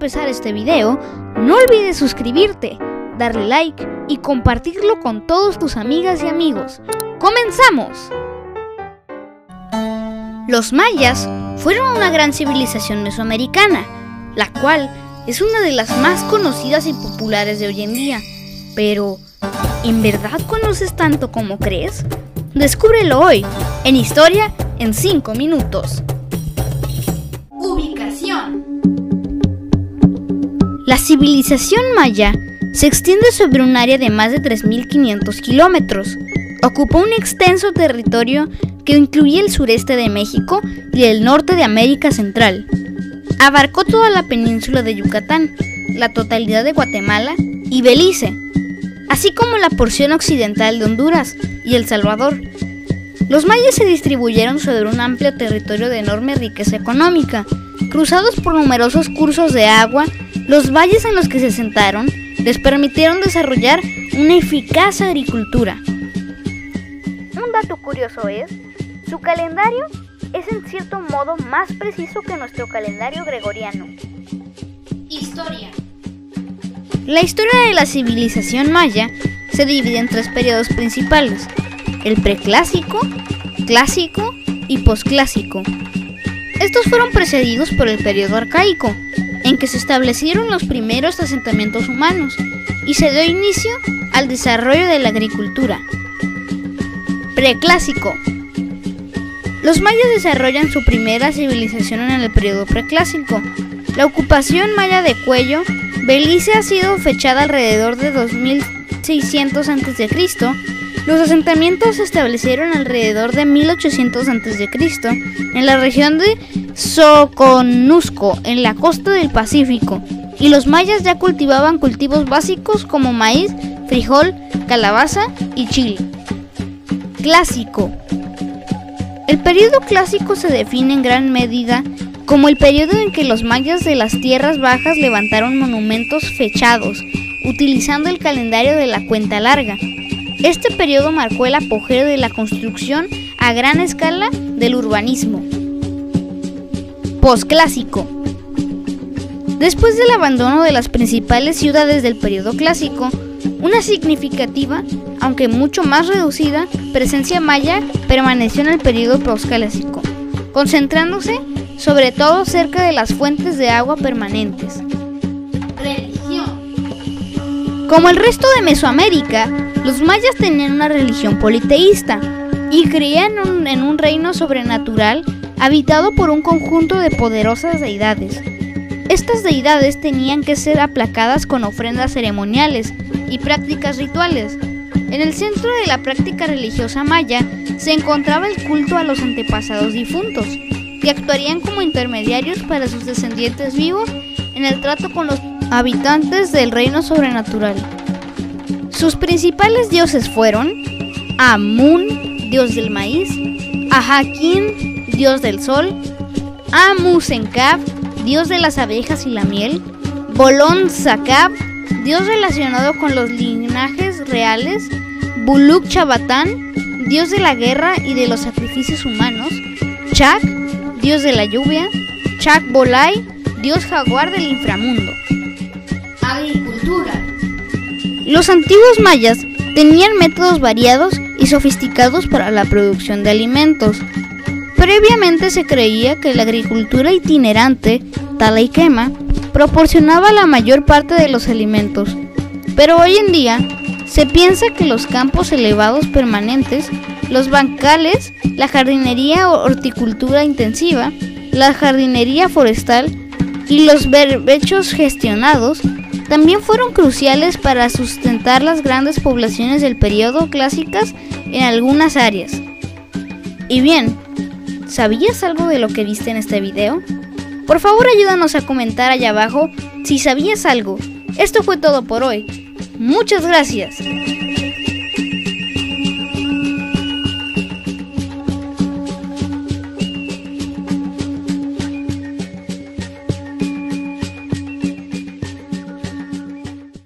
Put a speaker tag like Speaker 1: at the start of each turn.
Speaker 1: empezar este video, no olvides suscribirte, darle like y compartirlo con todos tus amigas y amigos. ¡Comenzamos! Los mayas fueron una gran civilización mesoamericana, la cual es una de las más conocidas y populares de hoy en día. Pero, ¿en verdad conoces tanto como crees? Descúbrelo hoy, en Historia en 5 minutos. La civilización maya se extiende sobre un área de más de 3.500 kilómetros. Ocupa un extenso territorio que incluye el sureste de México y el norte de América Central. Abarcó toda la península de Yucatán, la totalidad de Guatemala y Belice, así como la porción occidental de Honduras y El Salvador. Los mayas se distribuyeron sobre un amplio territorio de enorme riqueza económica. Cruzados por numerosos cursos de agua, los valles en los que se sentaron les permitieron desarrollar una eficaz agricultura. Un dato curioso es, su calendario es en cierto modo más preciso que nuestro calendario gregoriano. Historia. La historia de la civilización maya se divide en tres periodos principales, el preclásico, clásico y posclásico. Estos fueron precedidos por el periodo arcaico, en que se establecieron los primeros asentamientos humanos y se dio inicio al desarrollo de la agricultura. Preclásico. Los mayas desarrollan su primera civilización en el periodo preclásico. La ocupación maya de Cuello, Belice ha sido fechada alrededor de 2600 a.C. Los asentamientos se establecieron alrededor de 1800 a.C. en la región de Soconusco, en la costa del Pacífico, y los mayas ya cultivaban cultivos básicos como maíz, frijol, calabaza y chile. Clásico. El periodo clásico se define en gran medida como el periodo en que los mayas de las tierras bajas levantaron monumentos fechados, utilizando el calendario de la cuenta larga. Este periodo marcó el apogeo de la construcción a gran escala del urbanismo. Postclásico. Después del abandono de las principales ciudades del periodo clásico, una significativa, aunque mucho más reducida, presencia maya permaneció en el periodo postclásico, concentrándose sobre todo cerca de las fuentes de agua permanentes. Religión. Como el resto de Mesoamérica, los mayas tenían una religión politeísta y creían en un reino sobrenatural habitado por un conjunto de poderosas deidades. Estas deidades tenían que ser aplacadas con ofrendas ceremoniales y prácticas rituales. En el centro de la práctica religiosa maya se encontraba el culto a los antepasados difuntos, que actuarían como intermediarios para sus descendientes vivos en el trato con los habitantes del reino sobrenatural. Sus principales dioses fueron Amun, dios del maíz, Ahakin, dios del sol, Amusenkab, dios de las abejas y la miel, Bolon Sakab, dios relacionado con los linajes reales, Buluk Chabatán, dios de la guerra y de los sacrificios humanos, Chak, dios de la lluvia, Chak Bolai, dios jaguar del inframundo. Los antiguos mayas tenían métodos variados y sofisticados para la producción de alimentos. Previamente se creía que la agricultura itinerante, tala y quema, proporcionaba la mayor parte de los alimentos, pero hoy en día se piensa que los campos elevados permanentes, los bancales, la jardinería o horticultura intensiva, la jardinería forestal y los berbechos gestionados también fueron cruciales para sustentar las grandes poblaciones del periodo clásicas en algunas áreas. Y bien, ¿Sabías algo de lo que viste en este video? Por favor ayúdanos a comentar allá abajo si sabías algo. Esto fue todo por hoy. Muchas gracias.